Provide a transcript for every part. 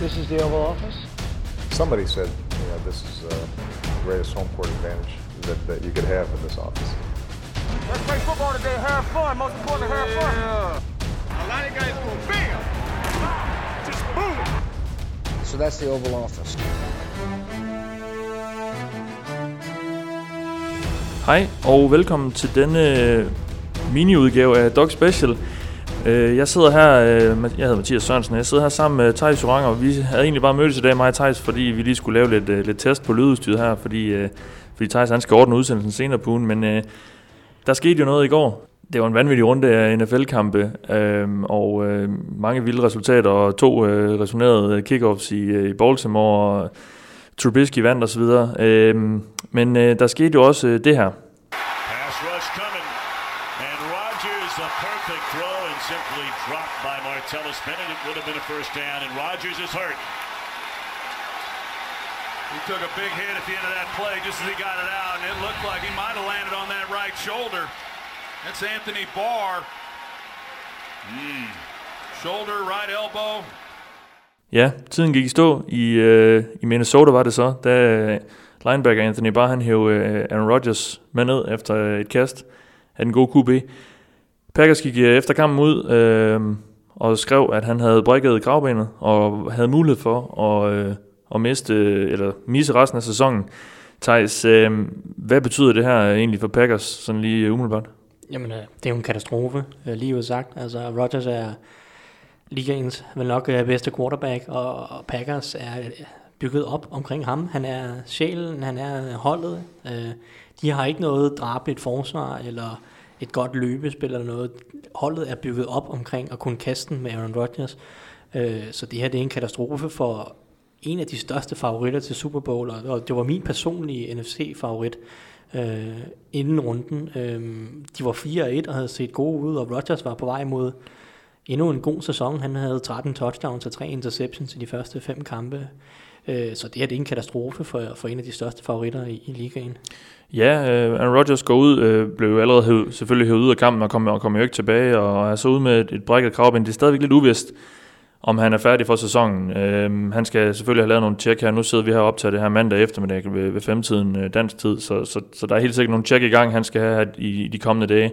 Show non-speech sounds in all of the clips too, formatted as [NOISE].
This is the Oval Office. Somebody said, you know, this is uh, the greatest home court advantage that, that you could have in this office. Let's play football today. Have fun. Most important, have fun. A lot of guys go bam, just boom. So that's the Oval Office. Hej og velkommen til denne øh, mini-udgave af Dog Special. Øh, Jeg sidder her, øh, jeg hedder Mathias Sørensen, jeg sidder her sammen med Thijs Joranger, og vi havde egentlig bare mødtes i dag, mig og Thijs, fordi vi lige skulle lave lidt, øh, lidt test på lydudstyret her, fordi, øh, fordi Thijs han skal ordne udsendelsen senere på ugen, men der skete jo noget i går. Det var en vanvittig runde af NFL-kampe, øh, og øh, mange vilde resultater, og to øh, resonerede kickoffs i, i Baltimore, og Trubisky vandt osv. Øh, men øh, der skete jo også øh, det her. Pass rush coming. And Rodgers, a perfect throw and simply Martellus Bennett. It would have been a first down, and Rodgers is hurt. He took a big hit at the end of that play just as he got it out, and it looked like he might have landed on that right shoulder. That's Anthony Barr. Shoulder, right elbow. Ja, tiden gik i stå. I, øh, I Minnesota var det så, da øh, linebacker Anthony Barr han hævde øh, Aaron Rodgers med ned efter et kast af den gode QB. Packers gik øh, efter kampen ud øh, og skrev, at han havde brækket gravbenet og havde mulighed for at, øh, at miste, eller misse resten af sæsonen. Thijs, øh, hvad betyder det her egentlig for Packers, sådan lige øh, umiddelbart? Jamen, øh, det er jo en katastrofe, øh, lige ud sagt. Altså, Rodgers er ligaens vel nok øh, bedste quarterback, og, og Packers er øh, bygget op omkring ham. Han er sjælen, han er holdet. Øh, de har ikke noget drabligt forsvar, eller et godt løbespil eller noget. Holdet er bygget op omkring at kunne kaste den med Aaron Rodgers. Øh, så det her det er en katastrofe for en af de største favoritter til Super Bowl, og- det var min personlige NFC-favorit øh, inden runden. Øh, de var 4-1 og havde set gode ud, og Rodgers var på vej mod endnu en god sæson. Han havde 13 touchdowns og 3 interceptions i de første fem kampe. Øh, så det her det er en katastrofe for, for en af de største favoritter i, i ligaen. Ja, øh, Aaron Rodgers går ud, øh, blev jo allerede hævet, selvfølgelig hævet ud af kampen og kommer, kom jo ikke tilbage, og er så ud med et, et brækket kravben. Det er stadigvæk lidt uvist, om han er færdig for sæsonen. Øh, han skal selvfølgelig have lavet nogle tjek her. Nu sidder vi her og optager det her mandag eftermiddag ved, ved femtiden øh, dansk tid, så, så, så der er helt sikkert nogle tjek i gang, han skal have i, i de kommende dage.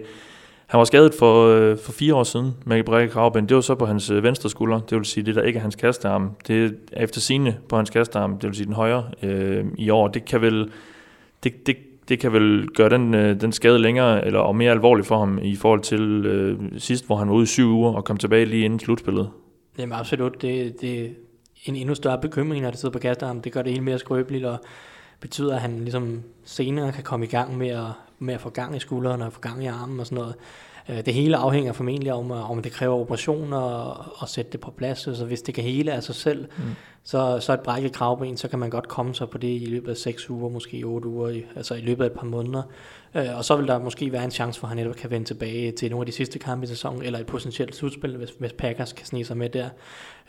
Han var skadet for, øh, for fire år siden med brækket kravben. Det var så på hans øh, venstre skulder, det vil sige det, der ikke er hans kastearm. Det er efter sine på hans kastearm, det vil sige den højre øh, i år. Det kan vel... Det, det, det kan vel gøre den, øh, den skade længere eller og mere alvorlig for ham i forhold til øh, sidst, hvor han var ude i syv uger og kom tilbage lige inden slutspillet. Jamen absolut, det, det er en endnu større bekymring, når det sidder på kastearm. Det gør det helt mere skrøbeligt, og betyder, at han ligesom senere kan komme i gang med at, med at få gang i skuldrene og få gang i armen og sådan noget. Øh, Det hele afhænger formentlig om, øh, om det kræver operationer og, og sætte det på plads. Så hvis det kan hele af sig selv, mm. så, så et brækket kravben, så kan man godt komme sig på det i løbet af 6 uger, måske 8 uger, altså i løbet af et par måneder. Øh, Og så vil der måske være en chance for, at han netop kan vende tilbage til nogle af de sidste kampe i sæsonen, eller et potentielt slutspil, hvis, hvis Packers kan snige sig med der.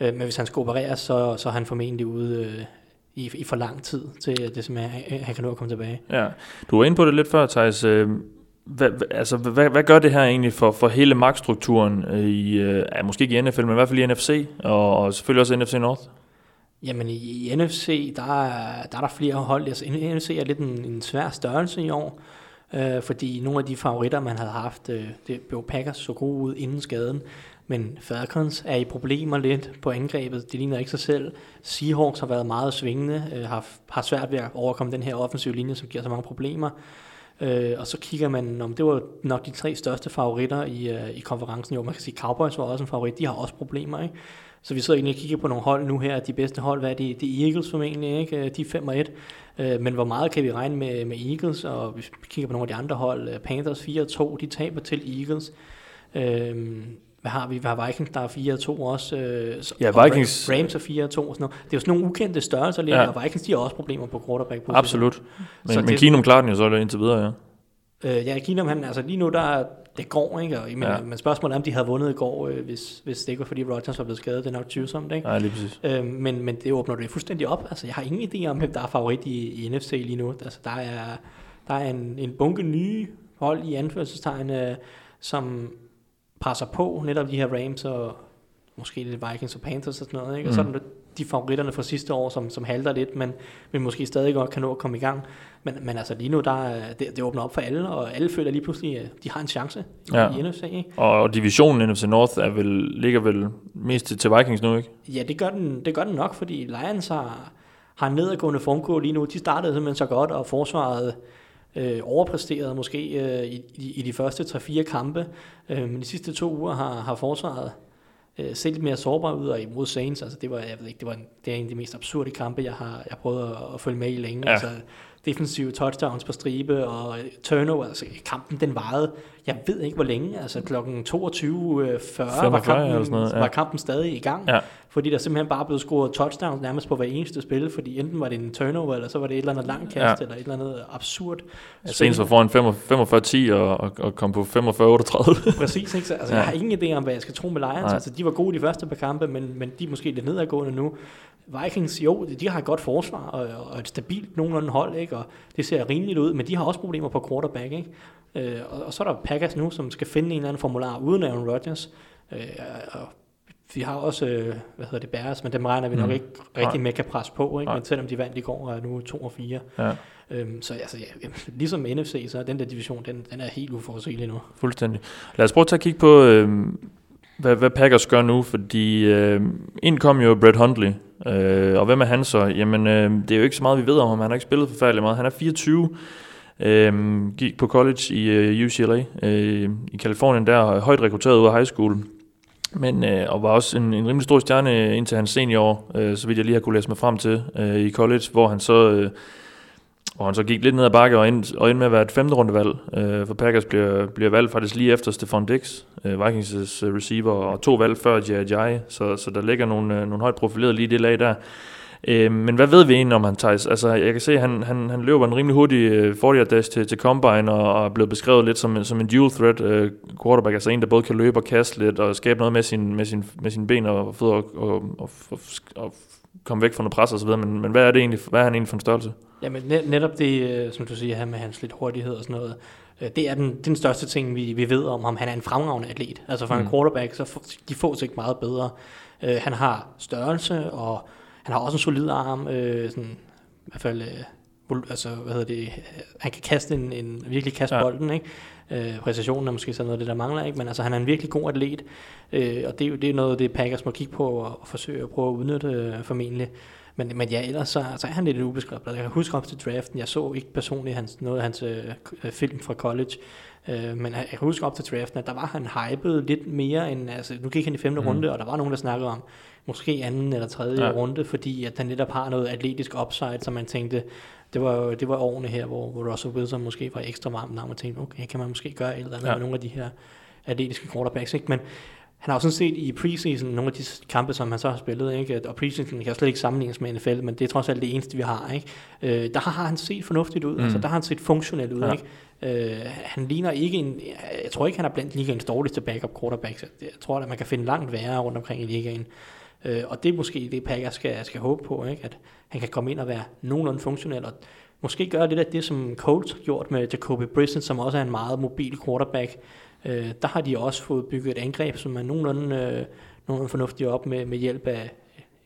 Men hvis han skal opereres, så, så er han formentlig ude i, i for lang tid, til at det simpelthen, han, kan nå at komme tilbage. Ja. Du var inde på det lidt før, Thijs. Øh, Hvad, hvad- altså, hvad, hvad gør det her egentlig for, for hele magtstrukturen øh, i, øh, ja, måske ikke i NFL, men i hvert fald i NFC, og, og selvfølgelig også NFC North? Jamen i, i NFC, der er, der er der flere hold. Altså, NFC er lidt en, en svær størrelse i år, øh, fordi nogle af de favoritter, man havde haft, øh, det blev Packers så gode ud inden skaden, men Falcons er i problemer lidt på angrebet. Det ligner ikke sig selv. Seahawks har været meget svingende, øh, har, har svært ved at overkomme den her offensive linje, som giver så mange problemer. Øh, og så kigger man, om det var nok de tre største favoritter i, øh, i konferencen. Jo, man kan sige, Cowboys var også en favorit. De har også problemer, ikke? Så vi sidder egentlig og kigger på nogle hold nu her. De bedste hold, hvad er det? Det er Eagles formentlig, ikke? Øh, de er 5 og 1. Øh, Men hvor meget kan vi regne med, med Eagles? Og hvis vi kigger på nogle af de andre hold, øh, Panthers 4 og 2, de taber til Eagles. Øh, hvad har vi? Vi har Vikings, der er 4 og 2 også. øh, Ja, Vikings- Rams er 4 og 2 og sådan noget. Det er jo sådan nogle ukendte størrelser lidt, Ja. ja. og Vikings, de har også problemer på quarterback. Absolut. Men, Så men det- Keenum klarer den jo så indtil videre, ja. Øh, ja, Keenum, han, altså lige nu, der, det går, ikke? Og, men, Ja. ja. men spørgsmålet er, om de havde vundet i går, øh, hvis, hvis det ikke var, fordi Rodgers var blevet skadet. Det er nok tvivlsomt, ikke? Nej, lige præcis. Øh, men, men det åbner det fuldstændig op. Altså, jeg har ingen idé om, hvem der er favorit i, i NFC lige nu. Altså, der er, der er en, en bunke nye hold i anførselstegn, øh, som presser på netop de her Rams og måske lidt Vikings og Panthers og sådan noget. Ikke? Og så er Mm. der de favoritterne fra sidste år, som, som halter lidt, men, men måske stadig godt kan nå at komme i gang. Men, men altså lige nu, der, er- det, det åbner op for alle, og alle føler lige pludselig, at de har en chance Ja. i NFC. Ikke? Og divisionen NFC North er vel, ligger vel mest til, til Vikings nu, ikke? Ja, det gør, den, det gør den nok, fordi Lions har, har en nedadgående formkurve lige nu. De startede simpelthen så godt, og forsvaret øh, overpræsterede måske øh, i, i, de første 3-4 kampe. Øh, men de sidste to uger har, har forsvaret øh, set lidt mere sårbar ud, og imod Saints, altså det var, jeg ved ikke, det var en, det er en af de mest absurde kampe, jeg har, jeg prøvet at, at følge med i længe. Ja. Altså, defensive touchdowns på stribe, og øh, turnover, altså kampen den varede, jeg ved ikke hvor længe, altså klokken 22.40 var 45 eller kampen, sådan noget, ja. var kampen stadig i gang, Ja. fordi der simpelthen bare blev scoret touchdowns nærmest på hver eneste spil, fordi enten var det en turnover, eller så var det et eller andet langt kast, Ja. eller et eller andet absurd. Saints var foran 45-10 og, og, og kom på 45-38. [LAUGHS] Præcis, ikke? Så, altså, Ja. ja. Jeg har ingen idé om, hvad jeg skal tro med Lions. Nej. Altså, de var gode de første par kampe, men, men de er måske lidt nedadgående nu. Vikings, jo, de har et godt forsvar og, og et stabilt nogenlunde hold, ikke? Og det ser rimeligt ud, men de har også problemer på quarterback. Ikke? Øh, og, og så er der Packers nu, som skal finde en eller anden formular uden Aaron Rodgers. Øh, og vi har også, øh, hvad hedder det, Bears, men dem regner vi nok Mhm. ikke rigtig med kan presse på, ikke? Nej. men selvom de vandt i går, er nu 2 og 4. ja, Øhm, så altså, ja, ligesom NFC, så er den der division, den, den er helt uforudsigelig nu. fuldstændig. Lad os prøve at kigge på, øh, hvad, hvad Packers gør nu, fordi øh, ind kom jo Brett Hundley, øh, og hvem er han så? Jamen, øh, det er jo ikke så meget, vi ved om ham. Han har ikke spillet forfærdeligt meget. Han er 24, øh, gik på college i øh, UCLA øh, i Kalifornien, der højt rekrutteret ud af high school. Men, øh, og var også en, en rimelig stor stjerne indtil hans seniorår, øh, så vidt jeg lige har kunne læse mig frem til øh, i college, hvor han så øh, hvor han så gik lidt ned ad bakke og endte, og endte med at være et femte rundevalg. Øh, for Packers bliver, bliver valgt faktisk lige efter Stefan Dix, øh, Vikings' receiver, og to valg før J.J. Så, så der ligger nogle, øh, nogle højt profilerede lige i det lag der. Øh, men hvad ved vi egentlig om han, Thijs? Altså, jeg kan se, at han, han, han løber en rimelig hurtig øh, 40 dash til, til Combine, og, og er blevet beskrevet lidt som, som en dual threat øh, quarterback, altså en, der både kan løbe og kaste lidt, og skabe noget med sin, med sin, med sine ben og fødder, og, og, og, og, og komme væk fra noget pres og så videre. Men, men hvad er det egentlig, hvad er han egentlig for en størrelse? Jamen net, netop det, øh, som du siger her med hans lidt hurtighed og sådan noget, øh, det er den, den største ting, vi, vi ved om ham. Han er en fremragende atlet. Altså for mm. en quarterback, så får, de fås ikke meget bedre. Øh, han har størrelse, og han har også en solid arm. Øh, sådan, I hvert fald, vol- altså, hvad hedder det, han kan kaste en, en virkelig kaste Ja. bolden, ikke? Øh, præcisionen er måske sådan noget, af det der mangler, ikke? Men altså, han er en virkelig god atlet, øh, og det er jo det er noget, det Packers må kigge på og, og forsøge at prøve at udnytte øh, formentlig. Men, men ja, ellers så, så er han lidt ubeskrevet. Jeg kan huske op til draften, jeg så ikke personligt hans, noget af hans øh, film fra college, øh, men jeg kan huske op til draften, at der var han hypet lidt mere end, altså nu gik han i femte mm. runde, og der var nogen, der snakkede om måske anden eller tredje Ja. runde, fordi at han netop har noget atletisk upside, så man tænkte, det var, jo- det var årene her, hvor, hvor Russell Wilson måske var ekstra varm navn, og tænkte, okay, kan man måske gøre et eller andet Ja. med nogle af de her atletiske quarterbacks, ikke? Men han har jo sådan set i preseason nogle af de kampe, som han så har spillet, ikke? og preseason kan slet ikke sammenlignes med NFL, men det er trods alt det eneste, vi har. Ikke? Øh, der har han set fornuftigt ud, Mm. altså der har han set funktionelt ud. Ja. Ikke? Øh, han ligner ikke en, jeg tror ikke, han er blandt ligaens dårligste backup quarterbacks. Jeg tror, at man kan finde langt værre rundt omkring i ligaen. Øh, og det er måske det, Packers skal, skal håbe på, ikke? at han kan komme ind og være nogenlunde funktionel, og måske gøre lidt af det, som Colts har gjort med Jacoby Brissett, som også er en meget mobil quarterback. Øh, der har de også fået bygget et angreb, som er nogenlunde, øh, nogenlunde fornuftigt op med, med hjælp af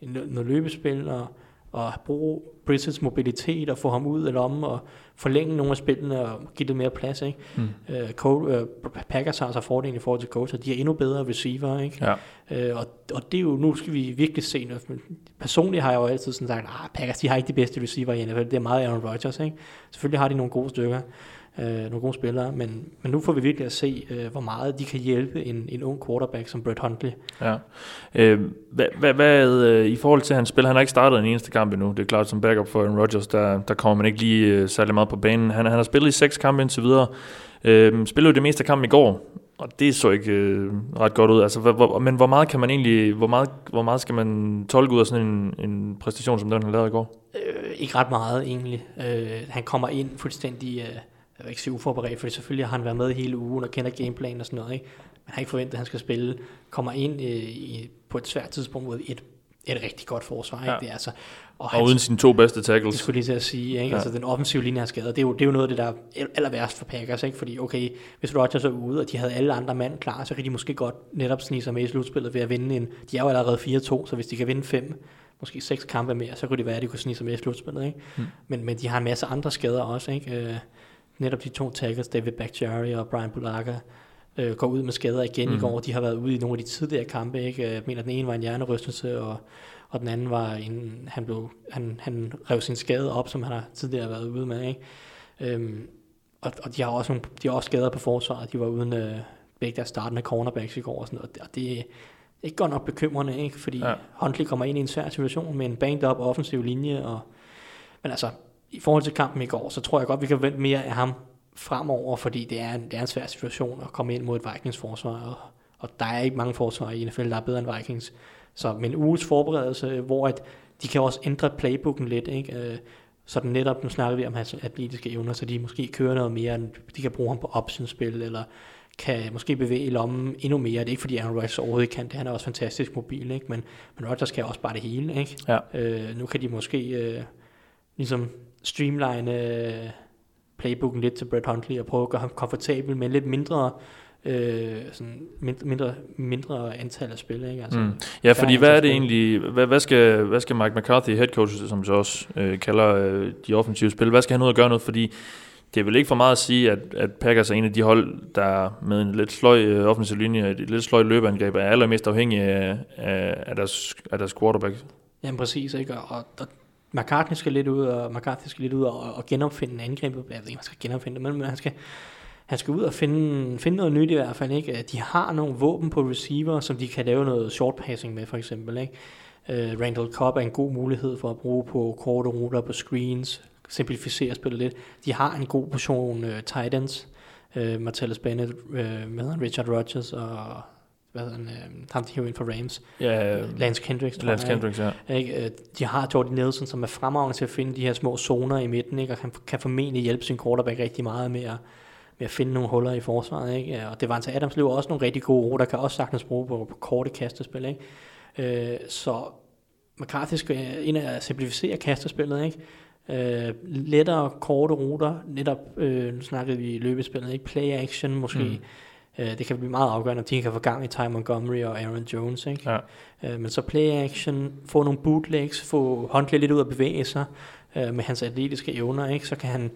en- noget løbespil og, og bruge Brissett's mobilitet og få ham ud af lommen og forlænge nogle af spillene og give det mere plads. Ikke? Mm. Øh, Cole, øh, Packers har så fordelen i forhold til Colts, de er endnu bedre receiver. Ikke? Ja. Øh, og, og det er jo, nu skal vi virkelig se noget. Men Personligt har jeg jo altid sådan sagt, at Packers de har ikke de bedste receiver i NFL. Det er meget Aaron Rodgers. Ikke? Selvfølgelig har de nogle gode stykker, øh, nogle gode spillere, men, men nu får vi virkelig at se, øh, hvor meget de kan hjælpe en, en ung quarterback som Brett Hundley. Ja. Øh, hvad, hvad, hvad øh, i forhold til hans spil? Han har ikke startet en eneste kamp endnu. Det er klart, som backup for Aaron Rodgers, der, der kommer man ikke lige øh, særlig meget på banen. Han, han har spillet i seks kampe indtil videre. Øh, spillede jo det meste af kampen i går, og det så ikke øh, ret godt ud. Altså, hvor, men hvor meget kan man egentlig, hvor meget, hvor meget skal man tolke ud af sådan en, en præstation, som den han lavede i går? Øh, ikke ret meget egentlig. Øh, han kommer ind fuldstændig, øh, jeg vil ikke sige uforberedt, for selvfølgelig har han været med hele ugen og kender gameplanen og sådan noget. Ikke? Man har ikke forventet, at han skal spille. Kommer ind øh, i, på et svært tidspunkt mod et, et rigtig godt forsvar. Ikke? Ja. Det er altså, og Og han, uden sine to bedste det tackles. skulle jeg lige til at sige, ikke? Ja. Altså, den offensive linje er skadet. Det er, jo, det er jo noget af det, der er aller værst for Packers, ikke? Fordi, okay, hvis Rodgers er ude, og de havde alle andre mand klar, så kan de måske godt netop snige sig med i slutspillet ved at vinde en... De er jo allerede 4-2, så hvis de kan vinde 5, måske seks kampe mere, så kunne det være, at de kunne snige sig med i slutspillet. Ikke? Mm. Men, men de har en masse andre skader også. Ikke? Øh, netop de to tackles, David Bakhtiari og Brian Bulaga, øh, går ud med skader igen mm. i går. De har været ude i nogle af de tidligere kampe. Ikke? Jeg mener, den ene var en hjernerystelse, og, og den anden var en, han, blev, han, han rev sin skade op, som han har tidligere været ude med. Ikke? Øhm, og, og de har også nogle, de har også skader på forsvaret. De var uden øh, begge deres startende cornerbacks i går og sådan noget. Og det er ikke godt nok bekymrende, ikke? fordi ja. Huntley kommer ind i en svær situation med en banked up offensiv linje. Og, men altså, i forhold til kampen i går, så tror jeg godt, vi kan vente mere af ham fremover, fordi det er en, det er en svær situation at komme ind mod et Vikings forsvar, og, og der er ikke mange forsvar i NFL, der er bedre end Vikings. Så med en uges forberedelse, hvor at de kan også ændre playbooken lidt, ikke? Øh, så den netop, nu snakker vi om hans atletiske evner, så de måske kører noget mere, de kan bruge ham på optionspil, eller kan måske bevæge lommen endnu mere. Det er ikke fordi Aaron Rodgers overhovedet kan det, han er også fantastisk mobil, ikke? Men, men Rodgers kan også bare det hele. Ikke? Ja. Øh, nu kan de måske øh, ligesom streamline øh, playbooken lidt til Brett Huntley og prøve at gøre ham komfortabel med lidt mindre øh, sådan mindre, mindre, mindre antal af spil. Ikke? Altså, mm. Ja, fordi hvad er det egentlig, hvad, hvad, skal, hvad skal Mike McCarthy, head coach, som så også øh, kalder øh, de offensive spil, hvad skal han ud og gøre noget, fordi det er vel ikke for meget at sige, at, at Packers er en af de hold, der med en lidt sløj øh, offensiv linje, et lidt sløj løbeangreb, er allermest afhængig af, af, af, deres, af deres quarterback. Jamen præcis, ikke? Og, og McCartney skal lidt ud, og McCarthy skal lidt ud og, og genopfinde angrebet. Jeg ved ikke, man skal genopfinde det, men han skal, han skal ud og finde, finde noget nyt i hvert fald. Ikke? De har nogle våben på receiver, som de kan lave noget short passing med, for eksempel. Ikke? Uh, Randall Cobb er en god mulighed for at bruge på korte ruter, på screens, simplificere spillet lidt. De har en god portion uh, tight ends. Uh, Martellus Bennett, uh, med Richard Rodgers og hvad hedder han, uh, ham de ind for Rams. Ja, Lance Kendricks. Lance Kendricks, ja. Ikke? De har Jordy Nelson, som er fremragende til at finde de her små zoner i midten, ikke? og kan, kan formentlig hjælpe sin quarterback rigtig meget med at, med at finde nogle huller i forsvaret. Ikke? Og det var til Adams løber også nogle rigtig gode ruter, kan også sagtens bruge på, på korte kastespil. Ikke? Øh, så McCarthy skal ind og simplificere kastespillet. Ikke? Øh, lettere korte ruter, netop, øh, nu snakkede vi i løbespillet, ikke? play action måske, mm. Øh, det kan blive meget afgørende, om de kan få gang i Ty Montgomery og Aaron Jones, ikke? Ja. Øh, men så play action, få nogle bootlegs, få Huntley lidt ud at bevæge sig øh, med hans atletiske evner, ikke? så kan han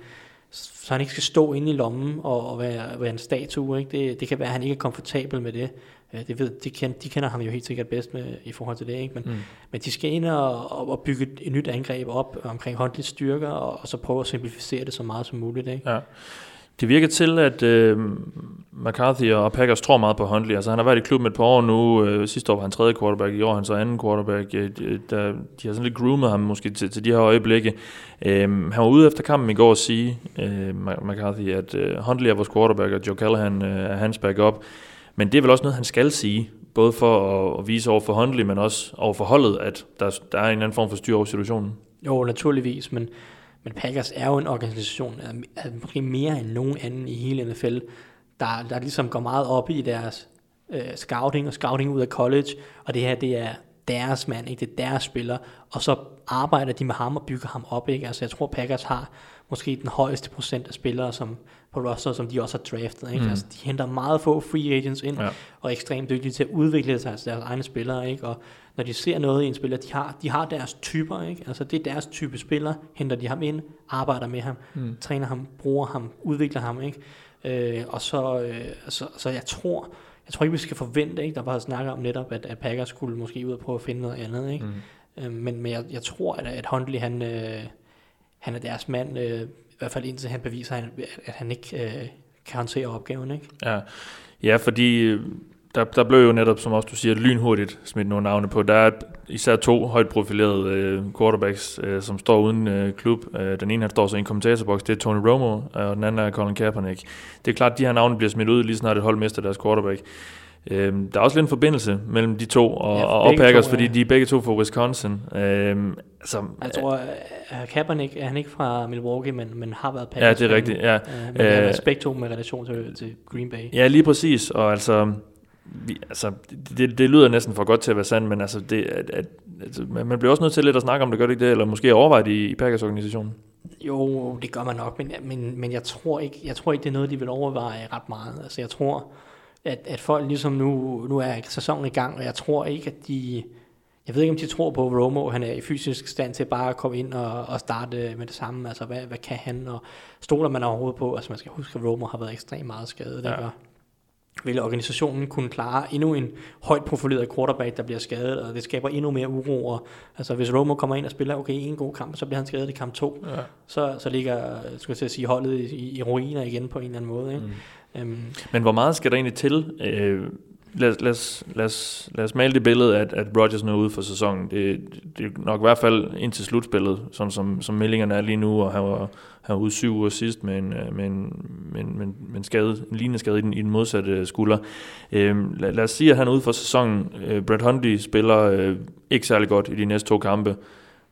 så han ikke skal stå inde i lommen og, og være, være en statue. Ikke? Det, det kan være, at han ikke er komfortabel med det. Øh, det ved, de, kender, de kender ham jo helt sikkert bedst med, i forhold til det. Ikke? Men, mm. men de skal ind og, og bygge et nyt angreb op omkring håndligt styrker, og, og så prøve at simplificere det så meget som muligt. Ikke? Ja. Det virker til, at øh, McCarthy og Packers tror meget på Huntley. Altså, han har været i klubben et par år nu. Øh, sidste år var han tredje quarterback, i år han så anden quarterback. Øh, der, de har sådan lidt groomet ham måske til, til de her øjeblikke. Øh, han var ude efter kampen i går og sige, øh, McCarthy, at øh, Huntley er vores quarterback, og Joe Callahan øh, er hans backup. Men det er vel også noget, han skal sige, både for at, at vise over for Huntley, men også over for holdet, at der, der er en anden form for styr over situationen. Jo, naturligvis, men men Packers er jo en organisation, er måske mere end nogen anden i hele NFL, der, der ligesom går meget op i deres øh, scouting og scouting ud af college, og det her, det er deres mand, ikke? det er deres spiller, og så arbejder de med ham og bygger ham op. Ikke? Altså, jeg tror, Packers har måske den højeste procent af spillere som, på roster, som de også har draftet. Ikke? Mm. Altså, de henter meget få free agents ind, ja. og er ekstremt dygtige til at udvikle deres, deres egne spillere. Ikke? Og når de ser noget i en spiller, de har, de har deres typer, ikke? altså det er deres type spiller, henter de ham ind, arbejder med ham, mm. træner ham, bruger ham, udvikler ham, ikke? Øh, og så, øh, så, så jeg tror, jeg tror ikke, vi skal forvente, ikke? der bare snakker om netop, at, at Packers skulle måske ud og prøve at finde noget andet, ikke? Mm. Øh, men, men jeg, jeg tror, at, at Huntley, han, øh, han er deres mand, øh, i hvert fald indtil han beviser, at han, at han ikke øh, kan håndtere opgaven, ikke? Ja, ja fordi øh, der, der blev jo netop, som også du siger, lynhurtigt smidt nogle navne på. Der er især to højt profilerede øh, quarterbacks, øh, som står uden øh, klub. Øh, den ene han står så i en kommentatorboks, det er Tony Romo, og den anden er Colin Kaepernick. Det er klart, at de her navne bliver smidt ud, lige snart et hold mister deres quarterback. Øh, der er også lidt en forbindelse mellem de to og, ja, og Packers, to, ja. fordi de er begge to fra Wisconsin. Øh, altså, jeg tror, uh, Kaepernick er han ikke fra Milwaukee, men, men har været Packers. Ja, det er rigtigt. Ja. Uh, men uh, har to med relation til, til Green Bay. Ja, lige præcis. Og altså, vi, altså, det, det lyder næsten for godt til at være sandt, men altså, det, at, at, altså, man bliver også nødt til lidt at snakke om det, gør det ikke det, eller måske overveje det i, i Packers organisationen? Jo, det gør man nok, men, men, men jeg, tror ikke, jeg tror ikke, det er noget, de vil overveje ret meget. Altså, jeg tror, at, at folk ligesom nu, nu er sæsonen i gang, og jeg tror ikke, at de, jeg ved ikke, om de tror på, at Romo han er i fysisk stand til bare at komme ind og, og starte med det samme. Altså, hvad, hvad kan han? Og stoler man overhovedet på? Altså, man skal huske, at Romo har været ekstremt meget skadet. Ja. Ikke? vil organisationen kunne klare endnu en højt profileret quarterback, der bliver skadet, og det skaber endnu mere uro. Og, altså hvis Romo kommer ind og spiller okay en god kamp, så bliver han skadet i kamp 2, ja. så, så ligger skal jeg sige, holdet i, i ruiner igen på en eller anden måde. Ikke? Mm. Um, Men hvor meget skal der egentlig til? Øh, lad, lad, os, lad, os, lad os male det billede, at, at Rodgers nu er ude for sæsonen. Det, det er nok i hvert fald ind til slutspillet, sådan som, som meldingerne er lige nu, og han var, han var ude syv uger sidst med en, øh, med en, med en, med en, med en, skade, en lignende skade i den, i den modsatte øh, skulder. Øhm, lad, lad os sige, at han er ude for sæsonen. Øh, Brad Hundley spiller øh, ikke særlig godt i de næste to kampe.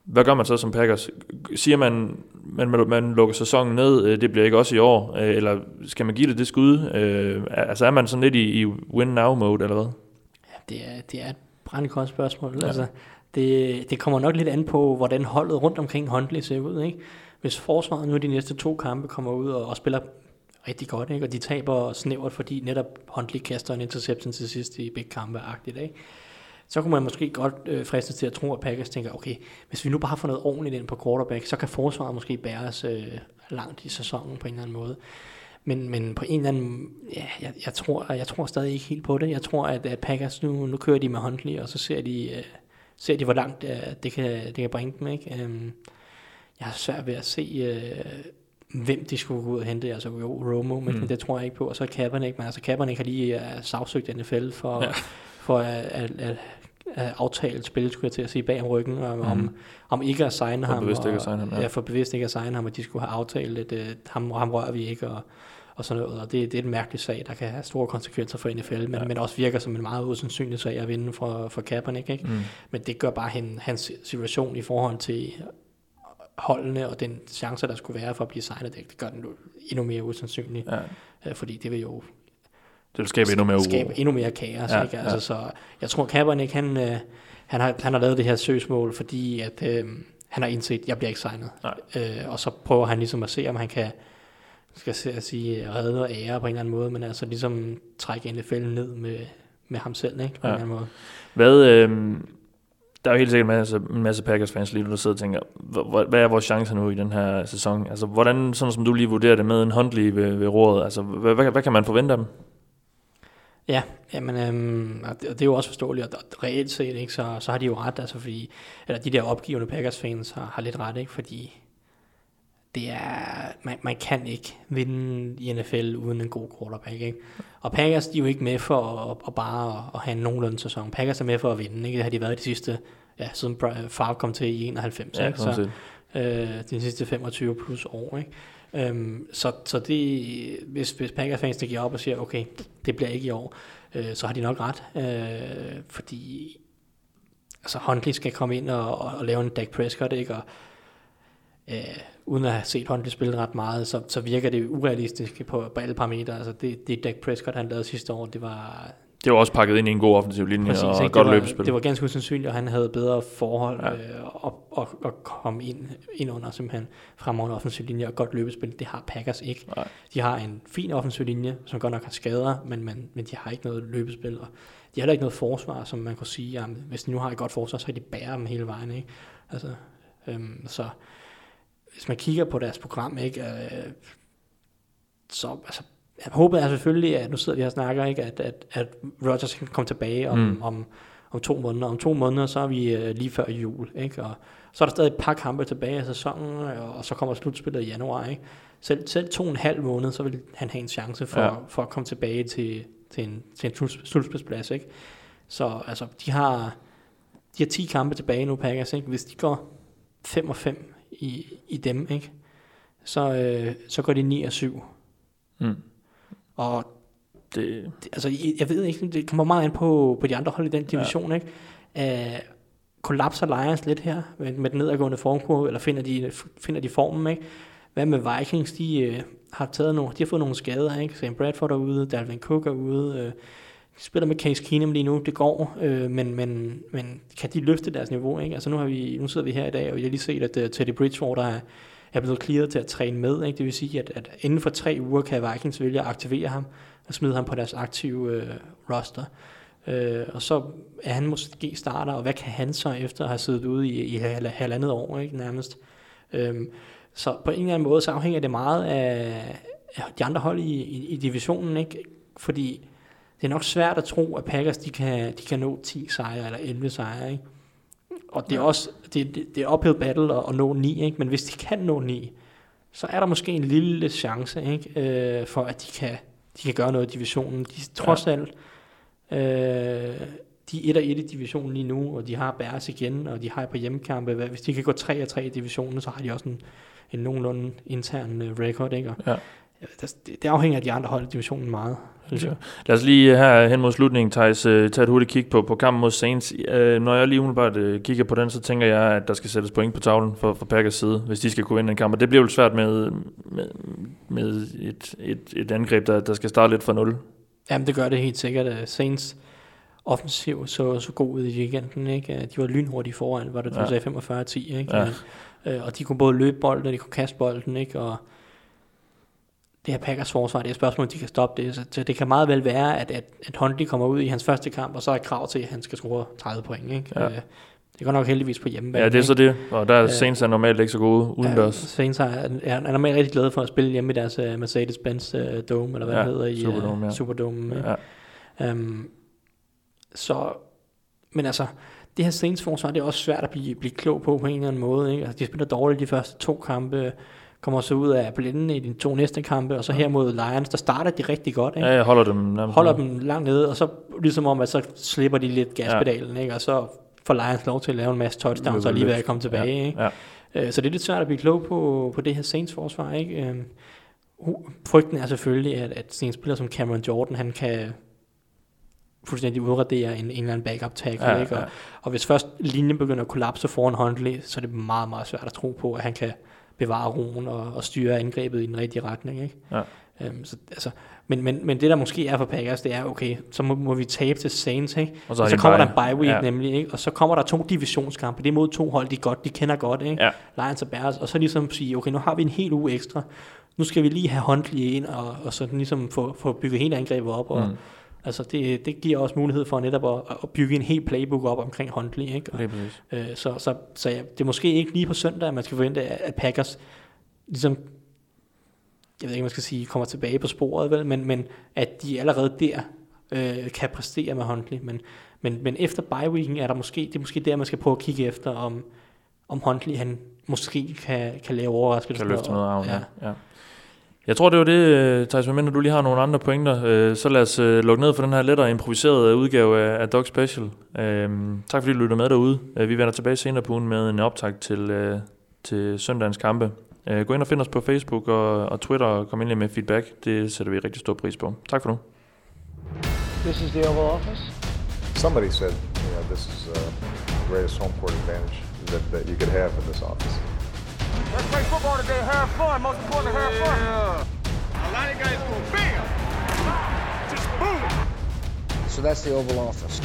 Hvad gør man så som Packers? Siger man, man, man lukker sæsonen ned, øh, det bliver ikke også i år, øh, eller skal man give det det skud? Øh, altså er man sådan lidt i, i win-now-mode, eller hvad? Ja, det er, det er et brændekort spørgsmål. Ja. Altså, det, det kommer nok lidt an på, hvordan holdet rundt omkring Huntley ser ud. Ikke? Hvis forsvaret nu de næste to kampe kommer ud og, og spiller rigtig godt, ikke? og de taber snævert, fordi netop Huntley kaster en interception til sidst i begge kampe-agtigt, ikke? Så kunne man måske godt øh, fristes til at tro, at Packers tænker, okay, hvis vi nu bare får noget ordentligt ind på quarterback, så kan forsvaret måske bæres øh, langt i sæsonen på en eller anden måde. Men, men på en eller anden, ja, jeg, jeg, tror, jeg tror stadig ikke helt på det. Jeg tror, at, at Packers nu, nu kører de med Huntley, og så ser de, øh, ser de hvor langt øh, det, kan, det kan bringe dem. Ikke? Um, jeg har svært ved at se, øh, hvem de skulle gå ud og hente. Altså jo, Romo, men mm. det tror jeg ikke på. Og så Kaepernick, men altså Kaepernick har lige uh, sagsøgt NFL for, ja. For at, at, at, at aftale spillet, skulle jeg til at sige, bag om ryggen, og, mm. om, om ikke at signe for ham. Bevidst og, ikke at signe ham, ja. ja. for bevidst ikke at signe ham, og de skulle have aftalt, at uh, ham, ham rører vi ikke, og, og sådan noget. Og det, det er en mærkelig sag, der kan have store konsekvenser for NFL, men, ja. men også virker som en meget usandsynlig sag at vinde for, for Kaepernick. Ikke? Mm. Men det gør bare hen, hans situation i forhold til holdene og den chance, der skulle være for at blive signet, det, det gør den endnu mere usandsynlig. Ja. Øh, fordi det vil jo det vil skabe endnu mere uro. Skabe endnu mere kaos. Ja, ikke? Altså, ja. Så jeg tror, Kaepernick, han, øh, han, har, han har lavet det her søgsmål, fordi at, øh, han har indset, at jeg bliver ikke signet. Øh, og så prøver han ligesom at se, om han kan skal jeg sige, redde og ære på en eller anden måde, men altså ligesom trække NFL ned med, med ham selv, ikke? På ja. en eller anden måde. Hvad, øh, der er jo helt sikkert en masse, en masse Packers fans lige nu, der sidder og tænker, hvad er vores chancer nu i den her sæson? Altså, hvordan, sådan som du lige vurderer det med en Huntley ved, ved rådet, altså, hvad, hvad, hvad kan man forvente af dem? Ja, jamen, øhm, og det, og det er jo også forståeligt, og reelt set, ikke, så, så har de jo ret, altså fordi, eller de der opgivende Packers-fans har, har lidt ret, ikke, fordi det er, man, man kan ikke vinde i NFL uden en god quarterback. Ikke? Og Packers, de er jo ikke med for at, at bare at have en nogenlunde sæson. Packers er med for at vinde. Ikke? Det har de været de sidste, ja, siden Favre kom til i 91. Ja, ikke? Så, øh, de sidste 25 plus år. Ikke? Øhm, så, så det, hvis, hvis Packers-fansene giver op og siger, okay, det bliver ikke i år, øh, så har de nok ret. Øh, fordi altså Huntley skal komme ind og, og, og lave en Dak Prescott, ikke? Og, øh, uden at have set Huntley spille ret meget, så, så virker det urealistisk på, på alle parametre. Altså det, det Dak Prescott, han lavede sidste år, det var... Det var også pakket ind i en god offensiv linje Præcis, og ikke? godt løbespil. Det var ganske usandsynligt, og han havde bedre forhold ja. øh, og, og, og kom ind, ind under simpelthen fremover offensiv linje og godt løbespil. Det har Packers ikke. Nej. De har en fin offensiv linje, som godt nok har skader, men, men, men de har ikke noget løbespil. Og de har heller ikke noget forsvar, som man kunne sige, jamen, hvis de nu har et godt forsvar, så kan de bære dem hele vejen. Ikke? Altså, øhm, så hvis man kigger på deres program, ikke, øh, så altså, jeg håber er selvfølgelig, at nu sidder vi her og snakker, ikke, at, at, at Rodgers kan komme tilbage om, mm. om, om to måneder. Om to måneder, så er vi øh, lige før jul, ikke? og så er der stadig et par kampe tilbage af sæsonen, og så kommer slutspillet i januar. Ikke? Selv, selv to og en halv måned, så vil han have en chance for, ja. for at komme tilbage til, til en, til en slutspilsplads. Ikke? Så altså, de har, de har 10 kampe tilbage nu, Packers. Ikke? Hvis de går 5 og 5 i, i dem, ikke? Så, øh, så går de 9 og 7. Mm. Og det... det, altså, jeg ved ikke, det kommer meget an på, på de andre hold i den division, ja. ikke? Uh, kollapser Lions lidt her med, med den nedadgående formkurve, eller finder de, finder de formen, ikke? Hvad med Vikings, de uh, har taget nogle, de har fået nogle skader, ikke? Sam Bradford er ude, Dalvin Cook er ude, uh, spiller med Case Keenum lige nu, det går, øh, men, men, men kan de løfte deres niveau? Ikke? Altså nu, har vi, nu sidder vi her i dag, og jeg har lige set, at uh, Teddy Bridgewater er, er blevet clearet til at træne med. Ikke? Det vil sige, at, at inden for tre uger kan Vikings vælge at aktivere ham og smide ham på deres aktive øh, roster. Øh, og så er han måske starter, og hvad kan han så efter at have siddet ude i, i hal- halvandet år, ikke nærmest. Øhm, så på en eller anden måde, så afhænger det meget af, af de andre hold i, i, i divisionen, ikke? Fordi det er nok svært at tro, at Packers de kan, de kan nå 10 sejre eller 11 sejre, ikke? Og det er også det, det, det er uphill battle at, at nå 9, ikke? Men hvis de kan nå 9, så er der måske en lille chance, ikke? Øh, for at de kan, de kan gøre noget i divisionen. De trods alt øh, de er 1 og 1 i divisionen lige nu, og de har Bears igen, og de har på hjemmekampe. Hvis de kan gå 3 og 3 i divisionen, så har de også en, en nogenlunde intern øh, record, ikke? Og, Ja. ja, det, det afhænger af de andre hold i divisionen meget, synes jeg. Lad os lige her hen mod slutningen, Thijs, øh, tage et hurtigt kig på, på kampen mod Saints. Øh, når jeg lige umiddelbart øh, kigger på den, så tænker jeg, at der skal sættes point på tavlen for, for Packers side, hvis de skal kunne vinde en kamp. Og det bliver jo svært med, med, med et, et, et angreb, der, der skal starte lidt fra nul. Jamen, det gør det helt sikkert. Øh, Saints offensiv så, så god ud i weekenden, ikke? Øh, De var lynhurtige foran, var det, du Ja. sagde 45-10, ikke? Ja. Øh, og de kunne både løbe bolden, og de kunne kaste bolden, ikke? Og det her Packers forsvar, det er et spørgsmål, om de kan stoppe det. Så, det kan meget vel være, at, at, at Huntley kommer ud i hans første kamp, og så er krav til, at han skal score 30 point, ikke? Ja. Øh, det går nok heldigvis på hjemmebane. Ja, det er så det. Og der er Ja. Saints er normalt ikke så gode udendørs. Ja, Saints er, er, er normalt rigtig glade for at spille hjemme i deres uh, Mercedes-Benz uh, Dome, eller hvad Ja, det hedder i Superdome, ja. Superdome. Ja. Um, så, men altså, det her Saints forsvar, det er også svært at blive, blive klog på på en eller anden måde. Ikke? Altså, de spiller dårligt de første to kampe, kommer så ud af blinden i de to næste kampe, og så her mod Lions, der starter de rigtig godt. Ikke? Ja, jeg holder dem nærmest. Holder dem langt nede, og så ligesom om, at så slipper de lidt gaspedalen, ikke? og så får Lions lov til at lave en masse touchdowns, og lige ved at komme tilbage. Ikke? Ja. Øh, Så det er lidt svært at blive klog på, på det her Saints forsvar. Ikke? Hu- Frygten er selvfølgelig, at, at en spiller som Cameron Jordan, han kan fuldstændig udradere en, en eller anden backup tackle. Ja, ikke? Og, ja. og hvis først linjen begynder at kollapse foran Huntley, så er det meget, meget svært at tro på, at han kan bevare roen og, og styre angrebet i den rigtige retning. Ikke? Ja. Øhm, så, altså, men, men, men det der måske er for Packers, det er, okay, så må, må vi tabe til Saints, ikke? Og så, Og så kommer bye. der en bye week ja. nemlig, ikke? og så kommer der to divisionskampe. Det er mod to hold, de, godt, de kender godt, ikke? Ja. Lions og Bears, og så ligesom sige, okay, nu har vi en hel uge ekstra. Nu skal vi lige have Huntley ind, og, og så ligesom få, få bygget hele angrebet op. Og, Mm. Altså det, det giver også mulighed for netop at, at bygge en helt playbook op omkring Huntley. Ikke? Og, øh, så så, så ja, det er måske ikke lige på søndag, at man skal forvente, at Packers ligesom, jeg ved ikke, man skal sige, kommer tilbage på sporet, vel? Men, men at de allerede der øh, kan præstere med Huntley. Men, men, men efter bye weeken er der måske, det er måske der, man skal prøve at kigge efter, om, om Huntley han måske kan, kan lave overraskelser. Kan løfte noget af ja. ja. Jeg tror, det var det, øh, Thijs, medmindre du lige har nogle andre pointer. øh, Så lad os øh, lukke ned for den her lettere improviserede udgave af, Dog Special. Tak fordi du lytter med derude. Vi vender tilbage senere på ugen med en optag til, til søndagens kampe. Gå ind og find os på Facebook og, og Twitter og kom endelig med feedback. Det sætter vi rigtig stor pris på. Tak for nu. This is the Oval Office. Somebody said, you know, this is uh, the greatest home court advantage that, that you could have in this office. Let's play football today, have fun. Most important, have fun. A lot of guys go bam, just boom. So that's the Oval Office.